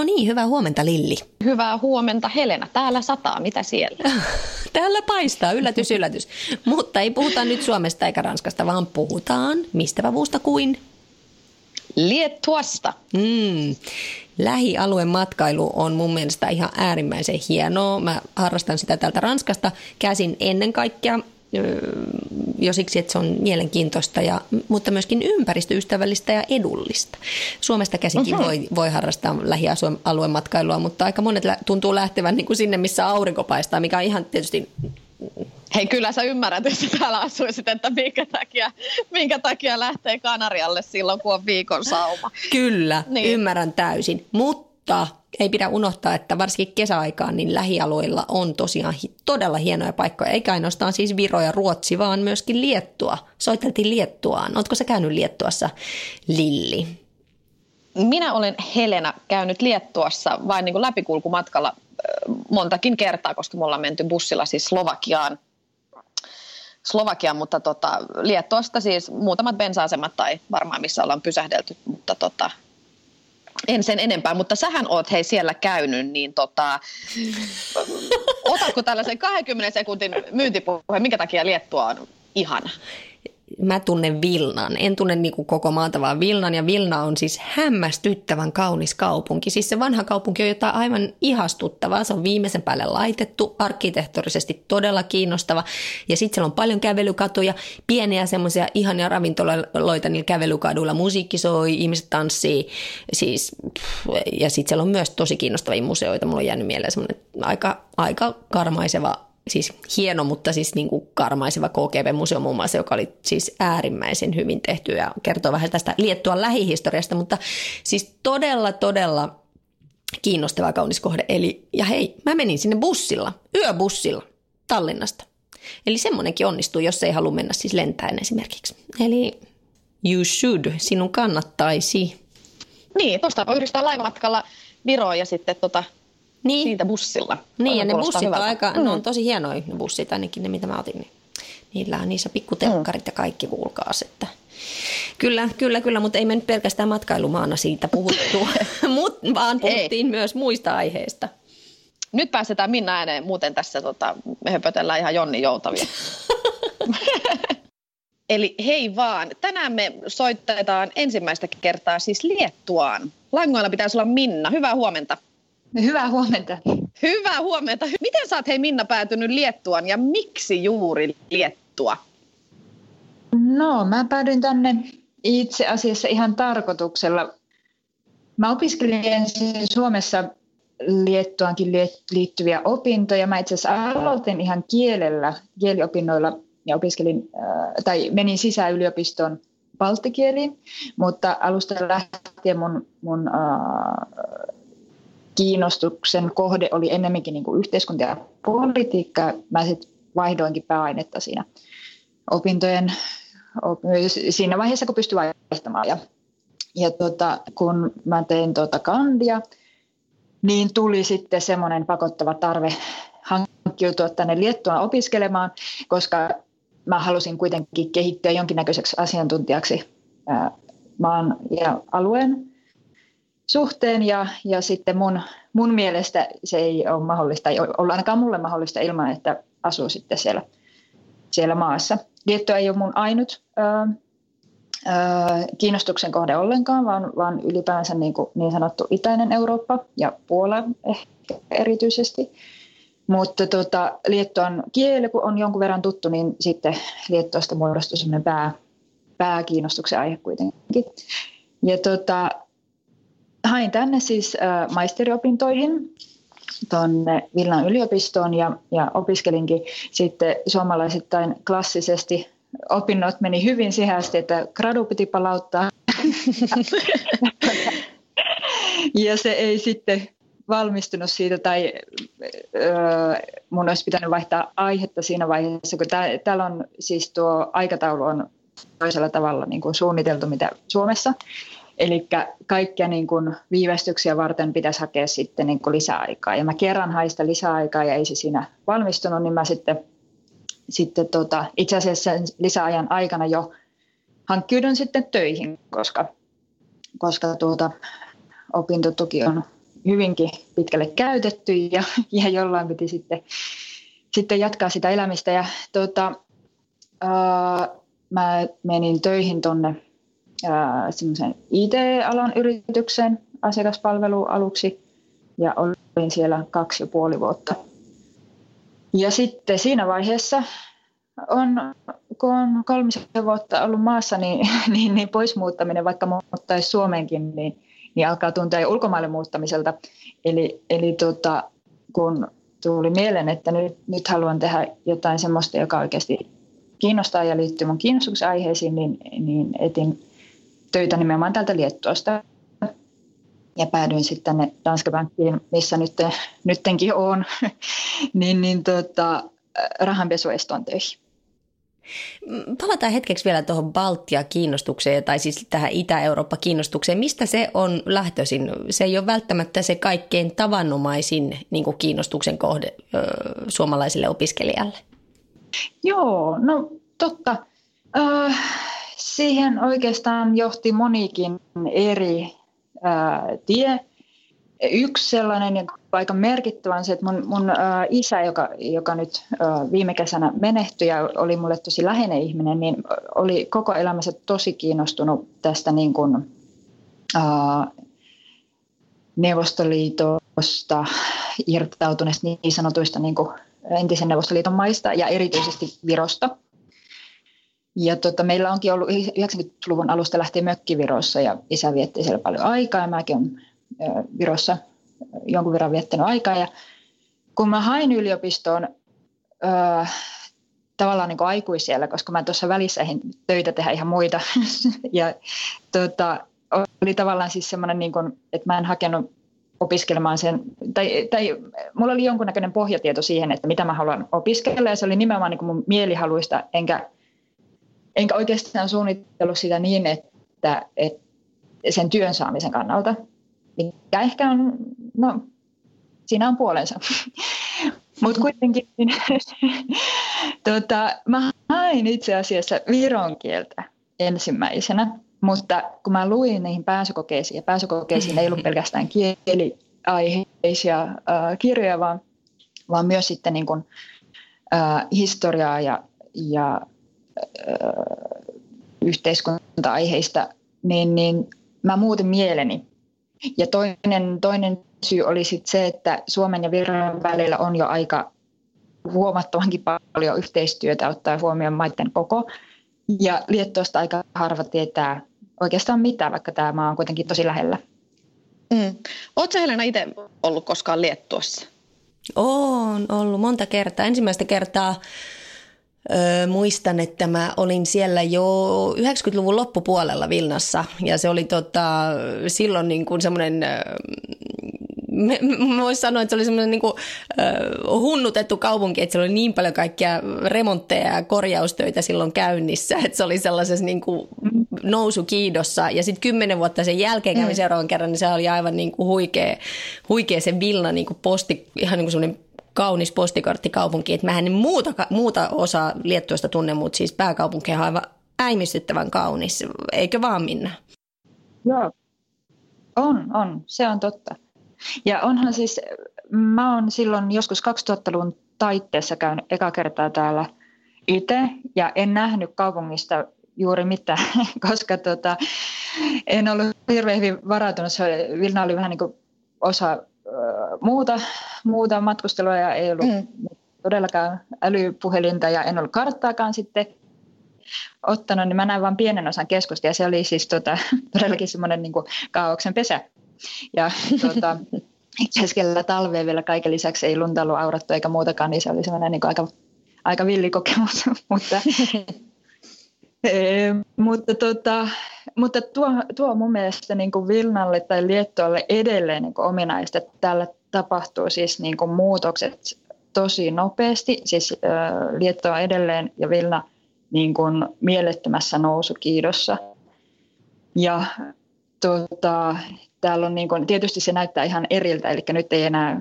No niin, hyvää huomenta Lilli. Hyvää huomenta Helena. Täällä sataa. Mitä siellä? Täällä paistaa, yllätys, yllätys. Mutta ei puhuta nyt Suomesta eikä Ranskasta, vaan puhutaan mistä muusta kuin Liettuasta. Mm. Lähialueen matkailu on mun mielestä ihan äärimmäisen hienoa. Mä harrastan sitä täältä Ranskasta käsin ennen kaikkea jo siksi, että se on mielenkiintoista, ja, mutta myöskin ympäristöystävällistä ja edullista. Suomesta käsinkin uh-huh. voi, voi harrastaa lähialueen matkailua, mutta aika monet tuntuu lähtevän niin kuin sinne, missä aurinko paistaa, mikä on ihan tietysti Hei, kyllä sä ymmärrät, jos täällä asuisit, että minkä takia, minkä takia lähtee Kanarialle silloin, kun on viikon sauma. Kyllä, niin. ymmärrän täysin. Mutta ei pidä unohtaa, että varsinkin kesäaikaan niin lähialueilla on tosiaan todella hienoja paikkoja. Eikä ainoastaan siis Viro ja Ruotsi, vaan myöskin Liettua. Soiteltiin Liettuaan. Oletko sä käynyt Liettuassa, Lilli? Minä olen Helena käynyt Liettuassa vain niin kuin läpikulkumatkalla montakin kertaa, koska me ollaan menty bussilla siis Slovakiaan Slovakiaan, mutta tota, Liettuasta siis muutamat bensa-asemat tai varmaan missä ollaan pysähdelty, mutta tota, en sen enempää, mutta sähän oot hei siellä käynyt, niin tota, otatko tällaisen 20 sekuntin myyntipuheen, minkä takia Liettua on ihana? Mä tunnen Vilnan. En tunne niin kuin koko maata, vaan Vilnan. Ja Vilna on siis hämmästyttävän kaunis kaupunki. Siis se vanha kaupunki on jotain aivan ihastuttavaa. Se on viimeisen päälle laitettu, arkkitehtorisesti todella kiinnostava. Ja sitten siellä on paljon kävelykatuja, pieniä semmoisia ihania ravintoloita niillä kävelykaduilla. Musiikki soi, ihmiset tanssii. Siis, ja sitten siellä on myös tosi kiinnostavia museoita. Mulla on jäänyt mieleen semmoinen aika, aika karmaiseva siis hieno, mutta siis niin kuin karmaiseva KGB-museo muun muassa, joka oli siis äärimmäisen hyvin tehty ja kertoo vähän tästä Liettuan lähihistoriasta, mutta siis todella, todella kiinnostava kaunis kohde. Eli, ja hei, mä menin sinne bussilla, yöbussilla Tallinnasta. Eli semmoinenkin onnistuu, jos ei halua mennä siis lentäen esimerkiksi. Eli you should, sinun kannattaisi. Niin, tuosta voi yhdistää laivamatkalla Viroon ja sitten tota niin. siitä bussilla. Niin, ja ne bussit hyvältä. on aika, mm. ne on tosi hienoja ne bussit, ainakin ne mitä mä otin. Niin niillä on niissä pikkutelkkarit mm. ja kaikki kuulkaas, että Kyllä, kyllä, kyllä, mutta ei me nyt pelkästään matkailumaana siitä puhuttu, Mut, vaan puhuttiin ei. myös muista aiheista. Nyt pääsetään Minna ääneen, muuten tässä tota, me höpötellään ihan Jonni Joutavia. Eli hei vaan, tänään me soitetaan ensimmäistä kertaa siis Liettuaan. Langoilla pitäisi olla Minna. Hyvää huomenta. Hyvää huomenta. Hyvää huomenta. Miten sä oot hei Minna päätynyt Liettuan ja miksi juuri Liettua? No, mä päädyin tänne itse asiassa ihan tarkoituksella. Mä opiskelin ensin Suomessa Liettuankin liittyviä opintoja. Mä itse asiassa aloitin ihan kielellä, kieliopinnoilla ja opiskelin, äh, tai menin sisään yliopiston baltikieliin, mutta alusta lähtien mun, mun äh, kiinnostuksen kohde oli enemmänkin niin kuin yhteiskunta ja politiikka. Mä sitten vaihdoinkin pääainetta siinä opintojen, op, siinä vaiheessa, kun pystyi vaihtamaan. Ja, ja tota, kun mä tein tuota kandia, niin tuli sitten semmoinen pakottava tarve hankkiutua tänne Liettuaan opiskelemaan, koska mä halusin kuitenkin kehittyä jonkinnäköiseksi asiantuntijaksi maan ja alueen suhteen ja, ja sitten mun, mun mielestä se ei ole mahdollista, ei ole ainakaan mulle mahdollista ilman, että asuu sitten siellä, siellä maassa. Liettua ei ole mun ainut ö, ö, kiinnostuksen kohde ollenkaan, vaan, vaan ylipäänsä niin, kuin niin sanottu itäinen Eurooppa ja Puola ehkä erityisesti. Mutta tota, Liettuan kieli, kun on jonkun verran tuttu, niin sitten Liettuasta muodostui sellainen pää, pääkiinnostuksen aihe kuitenkin. Ja tota, hain tänne siis äh, maisteriopintoihin tuonne Villan yliopistoon ja, ja opiskelinkin sitten suomalaisittain klassisesti. Opinnot meni hyvin siihen asti, että gradu piti palauttaa. ja se ei sitten valmistunut siitä tai öö, mun olisi pitänyt vaihtaa aihetta siinä vaiheessa, kun tää, täällä on siis tuo aikataulu on toisella tavalla niin kuin suunniteltu mitä Suomessa. Eli kaikkia niin kuin viivästyksiä varten pitäisi hakea sitten niin kuin lisäaikaa. Ja mä kerran haista lisäaikaa ja ei se siinä valmistunut, niin mä sitten, sitten tota, itse asiassa sen lisäajan aikana jo hankkiudun sitten töihin, koska, koska tuota, opintotuki on hyvinkin pitkälle käytetty ja, ja jollain piti sitten, sitten jatkaa sitä elämistä. Ja tuota, ää, mä menin töihin tuonne semmoisen IT-alan yritykseen asiakaspalvelualuksi ja olin siellä kaksi ja puoli vuotta. Ja sitten siinä vaiheessa on, kun on kolmisen vuotta ollut maassa, niin, niin, niin pois muuttaminen, vaikka muuttaisi Suomeenkin, niin, niin alkaa tuntea jo ulkomaille muuttamiselta. Eli, eli tota, kun tuli mieleen, että nyt, nyt haluan tehdä jotain sellaista, joka oikeasti kiinnostaa ja liittyy mun kiinnostuksen aiheisiin, niin, niin etin töitä nimenomaan täältä Liettuosta. Ja päädyin sitten tänne Danske Bankiin, missä nyt, nyttenkin on, niin, niin tota, rahanpesueston töihin. Palataan hetkeksi vielä tuohon Baltia-kiinnostukseen tai siis tähän Itä-Eurooppa-kiinnostukseen. Mistä se on lähtöisin? Se ei ole välttämättä se kaikkein tavanomaisin niin kiinnostuksen kohde ö, suomalaiselle opiskelijalle. Joo, no totta. Äh, siihen oikeastaan johti monikin eri äh, tie. Yksi sellainen ja aika merkittävä on se, että mun, mun ä, isä, joka, joka nyt ä, viime kesänä menehtyi ja oli mulle tosi läheinen ihminen, niin oli koko elämänsä tosi kiinnostunut tästä niin kuin, ä, Neuvostoliitosta irtautuneista niin sanotuista niin kuin entisen Neuvostoliiton maista ja erityisesti Virosta. Ja tota, meillä onkin ollut 90-luvun alusta lähtien mökkivirossa ja isä vietti siellä paljon aikaa ja mäkin olen Virossa jonkun verran viettänyt aikaa. Ja kun mä hain yliopistoon öö, tavallaan niin aikuisiellä, koska mä tuossa välissä ehdin töitä tehdä ihan muita. ja tota, oli tavallaan siis semmoinen, niin kuin, että mä en hakenut opiskelemaan sen, tai, tai mulla oli jonkunnäköinen pohjatieto siihen, että mitä mä haluan opiskella, ja se oli nimenomaan niin kuin mun mielihaluista, enkä, enkä oikeastaan suunnitellut sitä niin, että, että sen työn saamisen kannalta mikä ehkä on, no siinä on puolensa. Mutta kuitenkin niin, tota, mä hain itse asiassa viron kieltä ensimmäisenä, mutta kun mä luin niihin pääsykokeisiin, ja pääsykokeisiin ei ollut pelkästään kieliaiheisia äh, kirjoja, vaan, vaan myös sitten niin kun, äh, historiaa ja, ja yhteiskunta-aiheista, niin, niin mä muutin mieleni ja toinen, toinen syy oli sit se, että Suomen ja Viron välillä on jo aika huomattavankin paljon yhteistyötä ottaa huomioon maiden koko. Ja Liettuosta aika harva tietää oikeastaan mitä, vaikka tämä maa on kuitenkin tosi lähellä. Mm. Oletko Helena itse ollut koskaan Liettuossa? Olen ollut monta kertaa. Ensimmäistä kertaa Öö, muistan, että mä olin siellä jo 90-luvun loppupuolella Vilnassa ja se oli tota, silloin niin kuin semmoinen mä voisin sanoa, että se oli semmoinen niin kuin, uh, hunnutettu kaupunki, että siellä oli niin paljon kaikkia remontteja ja korjaustöitä silloin käynnissä, että se oli sellaisessa niin kuin nousukiidossa. Ja sitten kymmenen vuotta sen jälkeen kävin mm. seuraavan kerran, niin se oli aivan niin kuin huikea, huikea se Vilna niin kuin posti, ihan niin kuin semmoinen kaunis postikorttikaupunki, että mä en muuta, muuta osaa Liettuosta tunne, mutta siis pääkaupunki on aivan äimistyttävän kaunis, eikö vaan Minna? Joo, on, on, se on totta. Ja onhan siis, mä oon silloin joskus 2000-luvun taitteessa käynyt eka kertaa täällä itse ja en nähnyt kaupungista juuri mitään, koska tota, en ollut hirveän hyvin varautunut. Vilna oli vähän niin kuin osa muuta, muuta matkustelua ja ei ollut mm. todellakaan älypuhelinta ja en ollut karttaakaan sitten ottanut, niin mä näin vain pienen osan keskusta ja se oli siis tota, todellakin semmoinen niin kaauksen pesä. Ja tota, keskellä talvea vielä kaiken lisäksi ei lunta ollut aurattu eikä muutakaan, niin se oli semmoinen niin aika, aika villi kokemus. mutta, mutta, tota, mutta tuo, tuo mun mielestä niin kuin Vilnalle tai Liettualle edelleen niin kuin ominaista, että täällä tapahtuu siis niin kuin muutokset tosi nopeasti. Siis äh, Liettua edelleen ja Vilna niin kuin mielettömässä nousukiidossa. Ja tota, täällä on niin kuin, tietysti se näyttää ihan eriltä, eli nyt ei enää,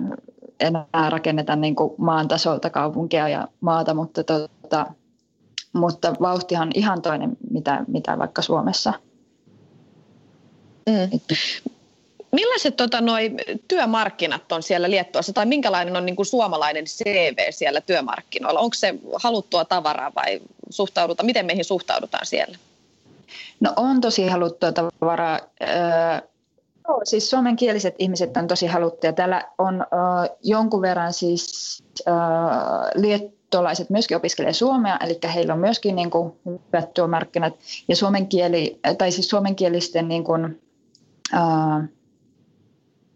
enää rakenneta niin kuin maan tasolta kaupunkia ja maata, mutta, tota, mutta vauhtihan on ihan toinen, mitä, mitä vaikka Suomessa. Mm. Millaiset tota, noi työmarkkinat on siellä Liettuassa tai minkälainen on niin kuin suomalainen CV siellä työmarkkinoilla? Onko se haluttua tavaraa vai suhtaudutaan, miten meihin suhtaudutaan siellä? No on tosi haluttua tavaraa. Öö, siis suomenkieliset ihmiset on tosi haluttuja. Täällä on öö, jonkun verran siis öö, liettolaiset myöskin opiskelee suomea, eli heillä on myöskin niin kuin, hyvät työmarkkinat. Ja suomen kieli, tai siis suomenkielisten niin kuin, öö,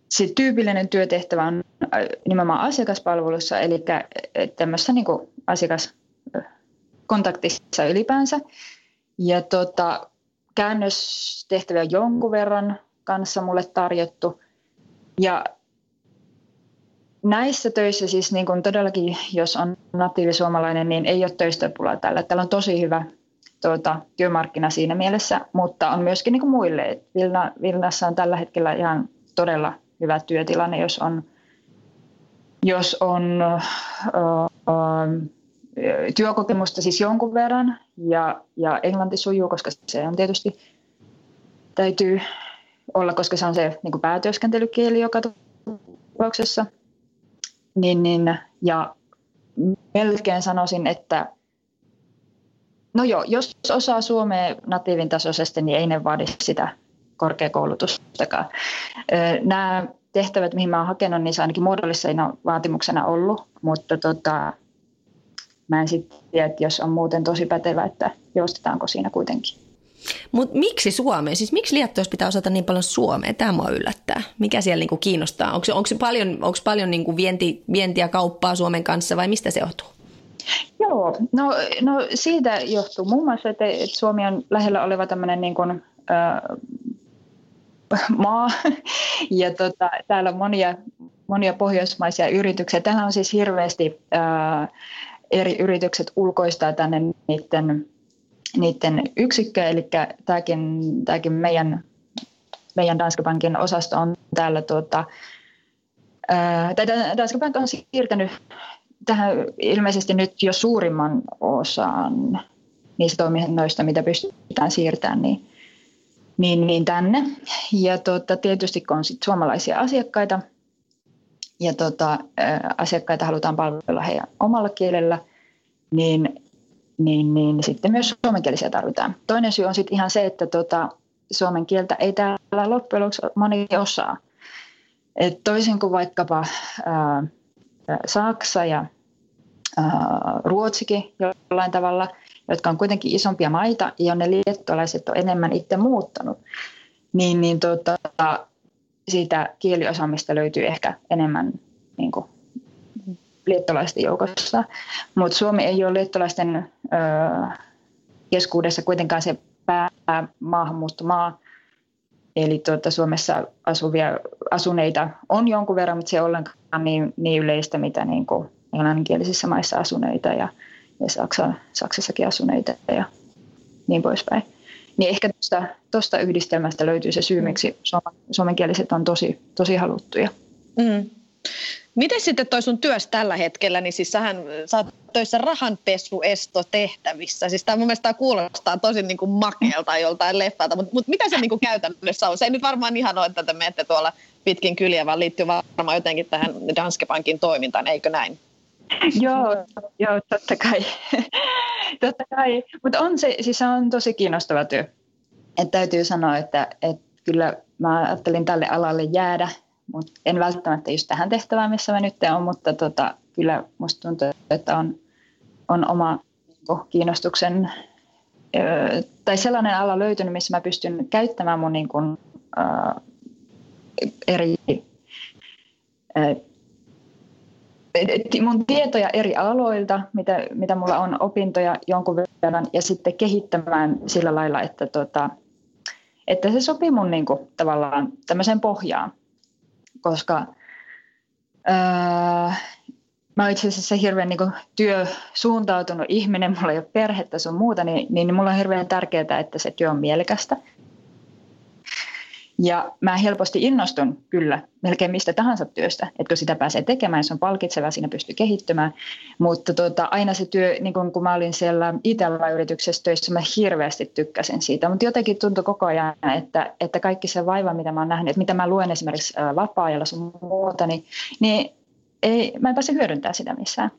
se tyypillinen työtehtävä on nimenomaan asiakaspalvelussa, eli tämmöisessä niin asiakaskontaktissa ylipäänsä. Ja tota, käännöstehtäviä jonkun verran kanssa mulle tarjottu. Ja näissä töissä siis niin kuin todellakin, jos on natiivisuomalainen, niin ei ole töistä pulaa täällä. Täällä on tosi hyvä tuota, työmarkkina siinä mielessä, mutta on myöskin niin kuin muille. Vilna, Vilnassa on tällä hetkellä ihan todella hyvä työtilanne, jos on, jos on ö, ö, työkokemusta siis jonkun verran ja, ja englanti sujuu, koska se on tietysti täytyy olla, koska se on se niin kuin päätyöskentelykieli joka tapauksessa. Niin, niin, ja melkein sanoisin, että no joo, jos osaa suomea natiivin tasoisesti, niin ei ne vaadi sitä korkeakoulutustakaan. Nämä tehtävät, mihin mä oon hakenut, niin se ainakin muodollisena vaatimuksena ollut, mutta tota, mä en sitten tiedä, että jos on muuten tosi pätevä, että joustetaanko siinä kuitenkin. Mutta miksi Suomeen? Siis miksi Liettuassa pitää osata niin paljon Suomea? Tämä mua yllättää. Mikä siellä niinku kiinnostaa? Onko, onko paljon, onko paljon niinku vienti, vientiä kauppaa Suomen kanssa vai mistä se johtuu? Joo, no, no siitä johtuu muun muassa, että, että Suomi on lähellä oleva tämmöinen niin kuin, äh, maa ja tota, täällä on monia, monia pohjoismaisia yrityksiä. Täällä on siis hirveästi äh, eri yritykset ulkoistaa tänne niiden, niiden yksikköä, eli tämäkin, tämäkin meidän, meidän Danske Bankin osasto on täällä tuota, ää, Danske Bank on siirtänyt tähän ilmeisesti nyt jo suurimman osan niistä toiminnoista, mitä pystytään siirtämään, niin, niin, niin tänne. Ja tuota, tietysti kun on sit suomalaisia asiakkaita, ja tota, asiakkaita halutaan palvella heidän omalla kielellä, niin, niin, niin sitten myös suomenkielisiä tarvitaan. Toinen syy on sitten ihan se, että tota, suomen kieltä ei täällä loppujen lopuksi moni osaa. Et toisin kuin vaikkapa ää, Saksa ja ää, Ruotsikin jollain tavalla, jotka on kuitenkin isompia maita, ja ne liettualaiset on enemmän itse muuttanut, niin, niin tota, siitä kieliosaamista löytyy ehkä enemmän niin kuin, liettolaisten joukossa. Mutta Suomi ei ole liettolaisten ö, keskuudessa kuitenkaan se päämaahanmuuttomaa. Eli tuota, Suomessa asuvia asuneita on jonkun verran, mutta se ei ollenkaan niin, niin yleistä, mitä niin kuin englanninkielisissä maissa asuneita ja, ja Saksa, Saksassakin asuneita ja niin poispäin. Niin ehkä tuosta yhdistelmästä löytyy se syy, miksi suomenkieliset on tosi, tosi haluttuja. Mm. Miten sitten toi sun työssä tällä hetkellä, niin siis sähän sä oot töissä rahanpesuestotehtävissä. Siis tämä mun mielestä kuulostaa tosi niin kuin makealta joltain leffalta, mutta, mutta mitä se niin kuin käytännössä on? Se ei nyt varmaan ihan ole, että te menette tuolla pitkin kyliä, vaan liittyy varmaan jotenkin tähän Danske Bankin toimintaan, eikö näin? joo, joo, totta kai. totta kai. Mutta on se, siis on tosi kiinnostava työ. Et täytyy sanoa, että, että kyllä mä ajattelin tälle alalle jäädä, mutta en välttämättä just tähän tehtävään, missä mä nyt on, mutta tota, kyllä musta tuntuu, että on, on oma kiinnostuksen tai sellainen ala löytynyt, missä mä pystyn käyttämään mun niin kuin, ää, eri ää, mun tietoja eri aloilta, mitä, mitä mulla on opintoja jonkun verran, ja sitten kehittämään sillä lailla, että, tota, että se sopii mun niin kuin, tavallaan tämmöiseen pohjaan. Koska ää, mä oon itse asiassa hirveän niin työsuuntautunut ihminen, mulla ei ole perhettä sun muuta, niin, niin mulla on hirveän tärkeää, että se työ on mielekästä. Ja mä helposti innostun kyllä melkein mistä tahansa työstä, että kun sitä pääsee tekemään, se on palkitseva, siinä pystyy kehittymään. Mutta tota, aina se työ, niin kun, mä olin siellä Itella-yrityksessä töissä, mä hirveästi tykkäsin siitä. Mutta jotenkin tuntui koko ajan, että, että kaikki se vaiva, mitä mä oon nähnyt, että mitä mä luen esimerkiksi vapaa-ajalla sun muuta, niin, niin ei, mä en pääse hyödyntämään sitä missään.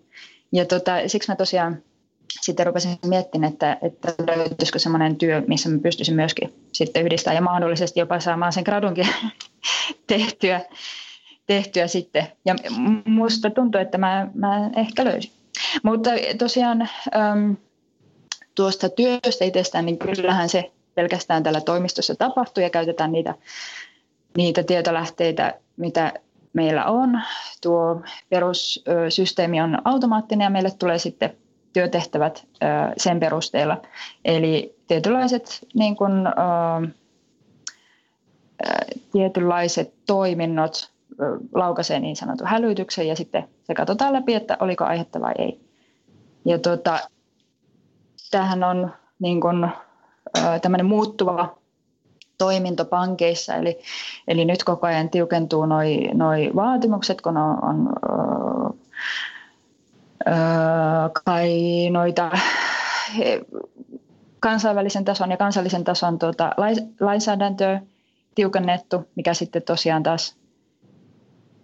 Ja tota, siksi mä tosiaan sitten rupesin miettimään, että, että löytyisikö semmoinen työ, missä mä pystyisin myöskin sitten yhdistämään ja mahdollisesti jopa saamaan sen gradunkin tehtyä, tehtyä sitten. Ja musta tuntuu, että mä, mä ehkä löysin. Mutta tosiaan äm, tuosta työstä itsestään, niin kyllähän se pelkästään tällä toimistossa tapahtuu ja käytetään niitä, niitä tietolähteitä, mitä meillä on. Tuo perussysteemi on automaattinen ja meille tulee sitten työtehtävät sen perusteella. Eli tietynlaiset, niin kuin, tietynlaiset toiminnot laukaisee niin sanotun hälytyksen ja sitten se katsotaan läpi, että oliko aihetta vai ei. Ja tuota, tämähän on niin kuin, tämmöinen muuttuva toiminto pankeissa, eli, eli nyt koko ajan tiukentuu noi, noi vaatimukset, kun on, on kai noita kansainvälisen tason ja kansallisen tason tuota, lainsäädäntöä tiukennettu, mikä sitten tosiaan taas,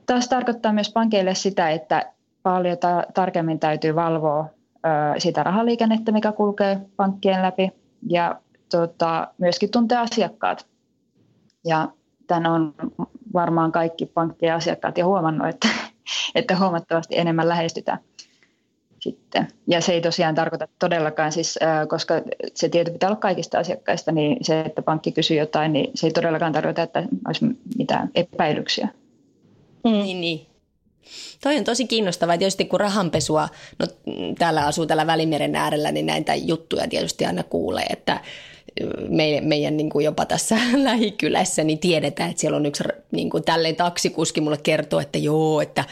taas tarkoittaa myös pankeille sitä, että paljon ta- tarkemmin täytyy valvoa ö, sitä rahaliikennettä, mikä kulkee pankkien läpi ja tota, myöskin tuntea asiakkaat. Ja tämän on varmaan kaikki pankkien asiakkaat jo huomannut, että, että huomattavasti enemmän lähestytään sitten. Ja se ei tosiaan tarkoita todellakaan, siis, koska se tieto pitää olla kaikista asiakkaista, niin se, että pankki kysyy jotain, niin se ei todellakaan tarkoita, että olisi mitään epäilyksiä. Mm. Niin, niin. Toi on tosi kiinnostavaa. Tietysti kun rahanpesua, no täällä asuu täällä Välimeren äärellä, niin näitä juttuja tietysti aina kuulee, että meidän, meidän niin kuin jopa tässä lähikylässä niin tiedetään, että siellä on yksi niin kuin tälleen taksikuski mulle kertoo, että joo, että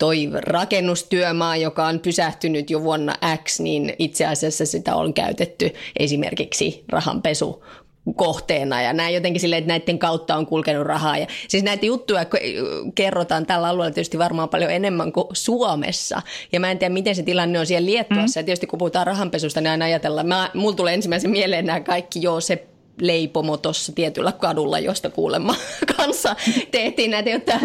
toi rakennustyömaa, joka on pysähtynyt jo vuonna X, niin itse asiassa sitä on käytetty esimerkiksi rahanpesu kohteena ja näin jotenkin silleen, että näiden kautta on kulkenut rahaa. Ja siis näitä juttuja kerrotaan tällä alueella tietysti varmaan paljon enemmän kuin Suomessa. Ja mä en tiedä, miten se tilanne on siellä Liettuassa. Mm. Ja tietysti kun puhutaan rahanpesusta, niin aina ajatellaan, mä, mulla tulee ensimmäisen mieleen nämä kaikki, joo se leipomo tuossa tietyllä kadulla, josta kuulemma kanssa tehtiin näitä, jotta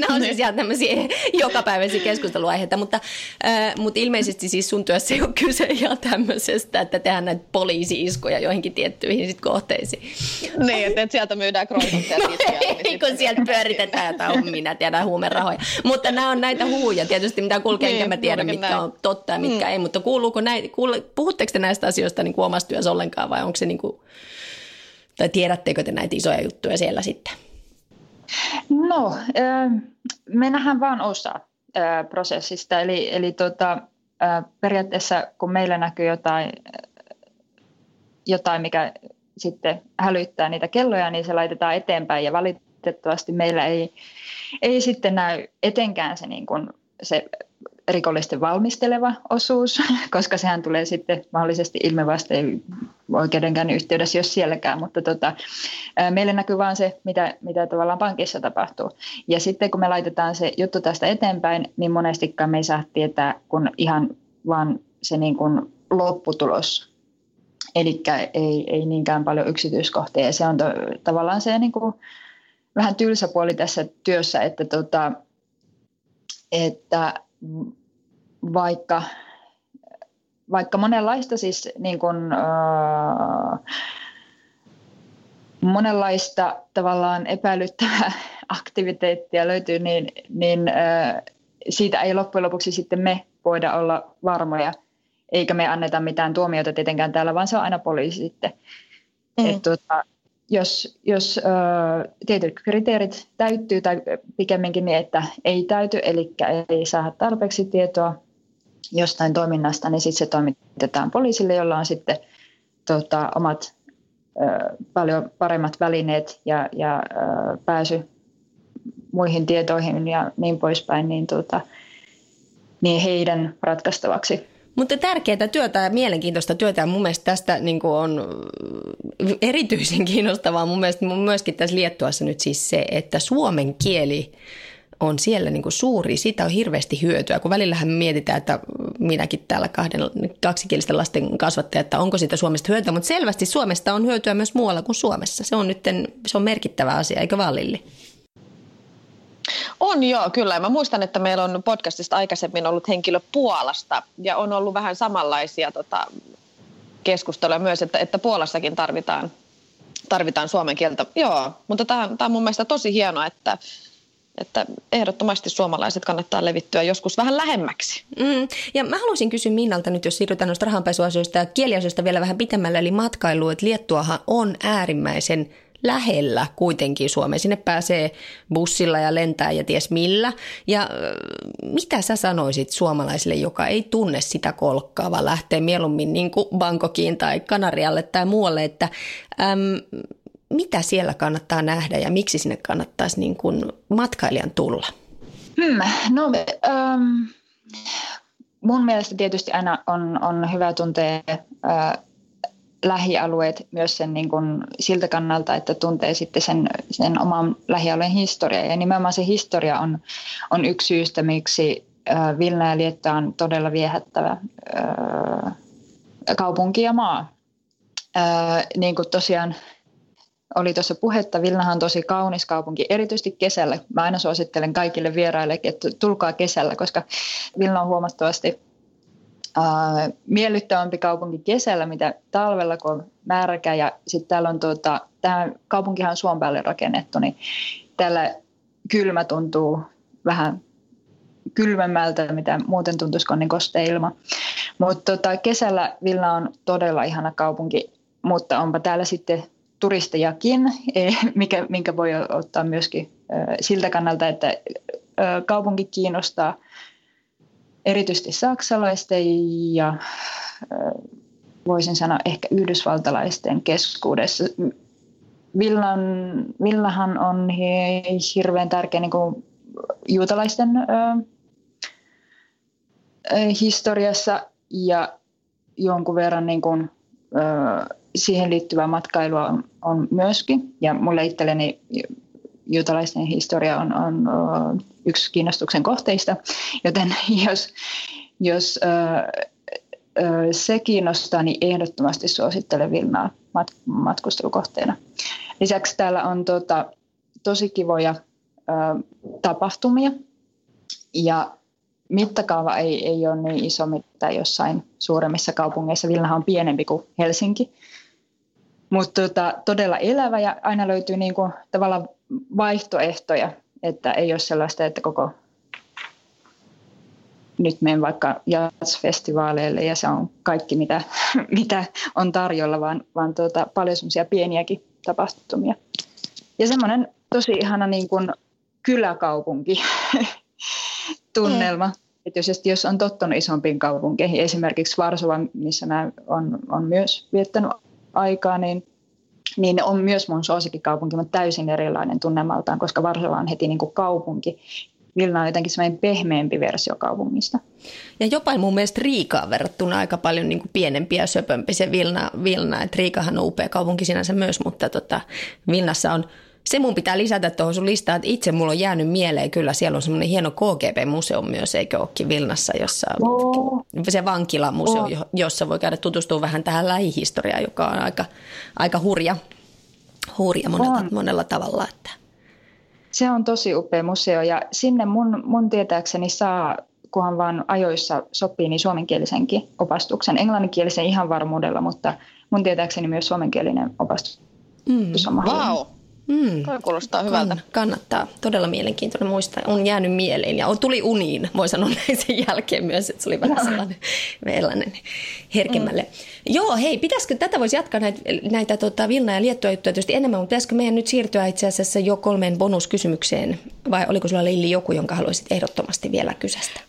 nämä on siis ihan tämmöisiä jokapäiväisiä keskusteluaiheita, mutta, äh, mutta ilmeisesti siis sun työssä ei ole kyse ihan tämmöisestä, että tehdään näitä poliisi-iskoja joihinkin tiettyihin sit kohteisiin. Niin, että sieltä myydään kroisutteja. no ei, niin kun sieltä pyöritetään jotain, minä tiedän huumerahoja. Mutta nämä on näitä huuja tietysti, mitä kulkee, niin, enkä mä tiedä, mitkä näin. on totta ja mitkä mm. ei, mutta kuuluuko näitä, kuule, puhutteko te näistä asioista niin kuin omassa työssä ollenkaan vai onko se niin kuin tai tiedättekö te näitä isoja juttuja siellä sitten? No, me nähdään vain osa prosessista. Eli, eli tota, periaatteessa kun meillä näkyy jotain, jotain, mikä sitten hälyttää niitä kelloja, niin se laitetaan eteenpäin ja valitettavasti meillä ei, ei sitten näy etenkään se, niin kuin, se rikollisten valmisteleva osuus, koska sehän tulee sitten mahdollisesti ilmevasta oikeudenkäynnin yhteydessä, jos sielläkään, mutta tota, meille näkyy vain se, mitä, mitä tavallaan pankissa tapahtuu. Ja sitten kun me laitetaan se juttu tästä eteenpäin, niin monestikaan me ei saa tietää, kun ihan vaan se niin kuin lopputulos. Eli ei, ei niinkään paljon yksityiskohtia. Ja se on to, tavallaan se niin kuin vähän tylsä puoli tässä työssä, että, tota, että vaikka, vaikka monenlaista siis niin kuin, äh, monenlaista tavallaan epäilyttävää aktiviteettia löytyy, niin, niin äh, siitä ei loppujen lopuksi sitten me voida olla varmoja, eikä me anneta mitään tuomioita tietenkään täällä, vaan se on aina poliisi sitten. Mm. Et, tuota, jos, jos tietyt kriteerit täyttyy tai pikemminkin niin, että ei täyty, eli ei saa tarpeeksi tietoa jostain toiminnasta, niin sitten se toimitetaan poliisille, jolla on sitten tota, omat paljon paremmat välineet ja, ja pääsy muihin tietoihin ja niin poispäin, niin, tota, niin heidän ratkaistavaksi. Mutta tärkeää työtä ja mielenkiintoista työtä ja mun mielestä tästä niin on erityisen kiinnostavaa mun mielestä myöskin tässä Liettuassa nyt siis se, että suomen kieli on siellä niin kuin suuri, siitä on hirveästi hyötyä, kun välillähän me mietitään, että minäkin täällä kahden, kaksikielisten lasten kasvattaja, että onko siitä Suomesta hyötyä, mutta selvästi Suomesta on hyötyä myös muualla kuin Suomessa. Se on nyt se on merkittävä asia, eikö vaan Lilli? On joo, kyllä. Mä muistan, että meillä on podcastista aikaisemmin ollut henkilö Puolasta ja on ollut vähän samanlaisia tota, keskusteluja myös, että, että Puolassakin tarvitaan, tarvitaan suomen kieltä. Joo, mutta tämä, on mun mielestä tosi hienoa, että, että ehdottomasti suomalaiset kannattaa levittyä joskus vähän lähemmäksi. Mm. Ja mä haluaisin kysyä Minnalta nyt, jos siirrytään noista rahanpesuasioista ja kieliasioista vielä vähän pitemmälle, eli matkailu, että Liettuahan on äärimmäisen lähellä kuitenkin Suomeen. Sinne pääsee bussilla ja lentää ja ties millä. Ja mitä sä sanoisit suomalaisille, joka ei tunne sitä kolkkaa, vaan lähtee mieluummin niin kuin Bangkokiin tai Kanarialle tai muualle, että äm, mitä siellä kannattaa nähdä ja miksi sinne kannattaisi niin kuin matkailijan tulla? Hmm, no, um, mun mielestä tietysti aina on, on hyvä tuntea uh, lähialueet myös sen niin kuin siltä kannalta, että tuntee sitten sen, sen oman lähialueen historiaa. Ja nimenomaan se historia on, on yksi syystä, miksi Vilna ja Lietta on todella viehättävä kaupunki ja maa. Niin kuin tosiaan oli tuossa puhetta, Vilnahan on tosi kaunis kaupunki, erityisesti kesällä. Mä aina suosittelen kaikille vieraille, että tulkaa kesällä, koska Vilna on huomattavasti äh, miellyttävämpi kaupunki kesällä, mitä talvella, kun on märkä. Ja sitten täällä on, tuota, tämä kaupunkihan on suon päälle rakennettu, niin täällä kylmä tuntuu vähän kylmemmältä, mitä muuten tuntuisi, kun niin ilma. Mutta tota, kesällä Vilna on todella ihana kaupunki, mutta onpa täällä sitten turistejakin, e, mikä, minkä voi ottaa myöskin siltä kannalta, että kaupunki kiinnostaa erityisesti saksalaisten ja voisin sanoa ehkä yhdysvaltalaisten keskuudessa. Villan, Villahan on hirveän tärkeä niin kuin juutalaisten ö, historiassa ja jonkun verran niin kuin, ö, siihen liittyvää matkailua on, on myöskin. Ja mulle itselleni juutalaisten historia on, on, yksi kiinnostuksen kohteista, joten jos, jos se kiinnostaa, niin ehdottomasti suosittelen Vilnaa mat, matkustelukohteena. Lisäksi täällä on tota, tosi kivoja ö, tapahtumia ja mittakaava ei, ei ole niin iso, mitä jossain suuremmissa kaupungeissa. Vilnahan on pienempi kuin Helsinki. Mutta tota, todella elävä ja aina löytyy niinku tavallaan vaihtoehtoja, että ei ole sellaista, että koko nyt menen vaikka jazzfestivaaleille ja se on kaikki, mitä, mitä on tarjolla, vaan, vaan tuota, paljon semmoisia pieniäkin tapahtumia. Ja semmoinen tosi ihana niin kuin kyläkaupunki tunnelma. Mm. Että jos, jos on tottunut isompiin kaupunkeihin, esimerkiksi Varsova, missä mä on, on myös viettänyt aikaa, niin niin on myös mun suosikkikaupunki, mutta täysin erilainen tunnemaltaan, koska Varsova on heti niin kuin kaupunki. Vilna on jotenkin semmoinen pehmeämpi versio kaupungista. Ja jopa mun mielestä Riikaan verrattuna aika paljon niin kuin pienempi ja söpömpi se Vilna. Vilna. Et Riikahan on upea kaupunki sinänsä myös, mutta tota, Vilnassa on se mun pitää lisätä tuohon sun listaan, että itse mulla on jäänyt mieleen kyllä, siellä on semmoinen hieno KGB-museo myös, eikö olekin Vilnassa, jossa oh. se vankilamuseo, oh. jossa voi käydä tutustua vähän tähän lähihistoriaan, joka on aika, aika hurja, hurja monella, monella tavalla. Että. Se on tosi upea museo ja sinne mun, mun tietääkseni saa kunhan vaan ajoissa sopii, niin suomenkielisenkin opastuksen. Englanninkielisen ihan varmuudella, mutta mun tietääkseni myös suomenkielinen opastus mm. on Wow. Mm. Toi kuulostaa hyvältä. Kann- kannattaa. Todella mielenkiintoinen muista. On jäänyt mieleen ja on, tuli uniin, voi sanoa näin sen jälkeen myös, että se oli vähän sellainen, sellainen herkemmälle. Mm. Joo, hei, pitäisikö, tätä voisi jatkaa näitä, näitä tota, Vilna ja Liettua juttuja tietysti enemmän, mutta pitäisikö meidän nyt siirtyä itse asiassa jo kolmeen bonuskysymykseen, vai oliko sulla Lilli joku, jonka haluaisit ehdottomasti vielä kysästä?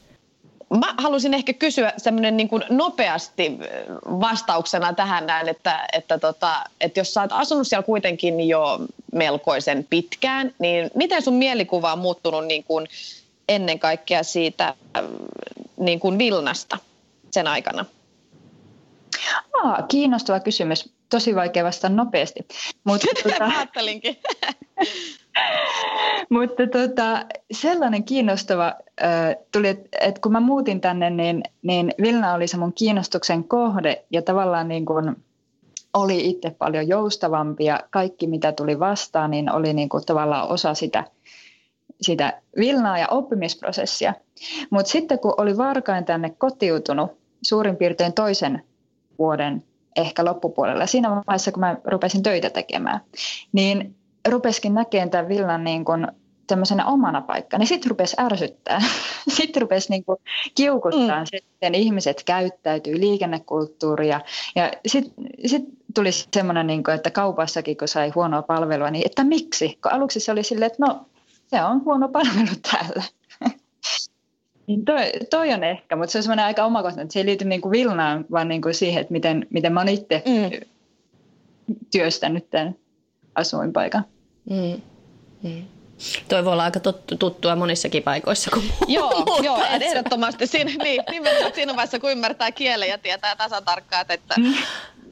Mä halusin ehkä kysyä semmoinen niin nopeasti vastauksena tähän näin, että, että, tota, että jos sä oot asunut siellä kuitenkin jo melkoisen pitkään, niin miten sun mielikuva on muuttunut niin kuin ennen kaikkea siitä niin kuin Vilnasta sen aikana? Aa, kiinnostava kysymys. Tosi vaikea vastata nopeasti. Mutta, tuota, Ajattelinkin. mutta tota, sellainen kiinnostava äh, tuli, että et kun mä muutin tänne, niin, niin Vilna oli se mun kiinnostuksen kohde ja tavallaan niin kuin oli itse paljon joustavampi ja kaikki mitä tuli vastaan, niin oli niin kuin tavallaan osa sitä, sitä Vilnaa ja oppimisprosessia. Mutta sitten kun oli varkain tänne kotiutunut suurin piirtein toisen vuoden ehkä loppupuolella, siinä vaiheessa kun mä rupesin töitä tekemään, niin rupeskin näkemään tämän villan niin kuin tämmöisenä omana paikkana, niin sitten rupesi ärsyttää. sitten rupesi niin kuin kiukuttaa mm. sitten ihmiset käyttäytyy, liikennekulttuuria. Ja sitten sit tuli semmoinen, niin kuin, että kaupassakin kun sai huonoa palvelua, niin että miksi? Kun aluksi se oli silleen, että no se on huono palvelu täällä. Niin toi, toi on ehkä, mutta se on semmoinen aika omakohtainen, että se ei liity niin kuin Vilnaan, vaan niin kuin siihen, että miten, miten mä oon itse mm. työstänyt tämän asuinpaikan. Mm. Mm. Toi voi olla aika tuttu, tuttua monissakin paikoissa kuin Joo, joo ehdottomasti. Siinä, niin, siinä vaiheessa, kun ymmärtää kielen ja tietää tasan tarkkaan, että mm.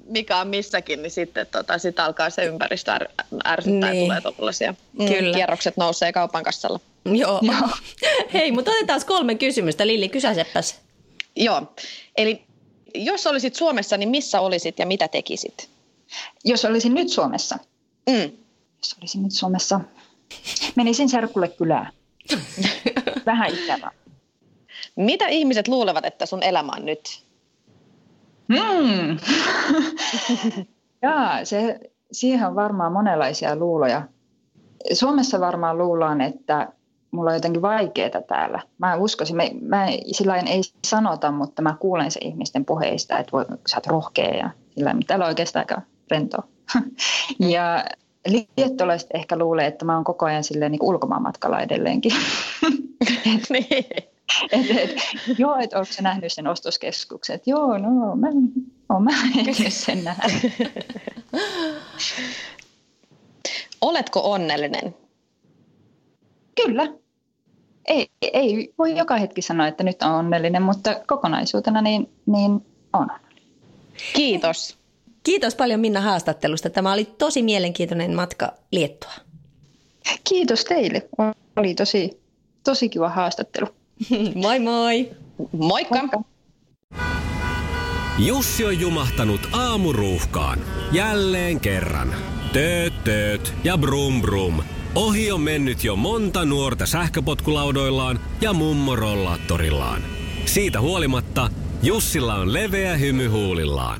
Mikä on missäkin, niin sitten tota, sit alkaa se ympäristö är, ärsyttää niin. ja tulee tuollaisia mm, Kyllä. kierrokset nousee kaupan kassalla. Joo. joo. Hei, mutta otetaan kolme kysymystä. Lilli, kysäsepäs. Joo, eli jos olisit Suomessa, niin missä olisit ja mitä tekisit? Jos olisin nyt Suomessa? Mm jos olisin nyt Suomessa, menisin serkulle kylään. Vähän ikävä. Mitä ihmiset luulevat, että sun elämä on nyt? Hmm. Jaa, se, siihen on varmaan monenlaisia luuloja. Suomessa varmaan luullaan, että mulla on jotenkin vaikeaa täällä. Mä uskoisin, mä, mä sillä ei sanota, mutta mä kuulen se ihmisten puheista, että voi, sä oot rohkea ja sillä täällä on oikeastaan aika rentoa. ja Liettolaiset ehkä luulee, että mä oon koko ajan silleen niin ulkomaanmatkalla edelleenkin. niin. et, et, joo, että onko se nähnyt sen ostoskeskuksen? Et, joo, no, mä oon mä sen nähnyt. Oletko onnellinen? Kyllä. Ei, ei voi joka hetki sanoa, että nyt on onnellinen, mutta kokonaisuutena niin, niin on. Kiitos. Kiitos paljon Minna haastattelusta. Tämä oli tosi mielenkiintoinen matka Liettua. Kiitos teille. Oli tosi, tosi kiva haastattelu. moi moi. Moikka. Moikka. Jussi on jumahtanut aamuruuhkaan. Jälleen kerran. Tööt, tööt ja brum brum. Ohi on mennyt jo monta nuorta sähköpotkulaudoillaan ja mummorollaattorillaan. Siitä huolimatta Jussilla on leveä hymy huulillaan.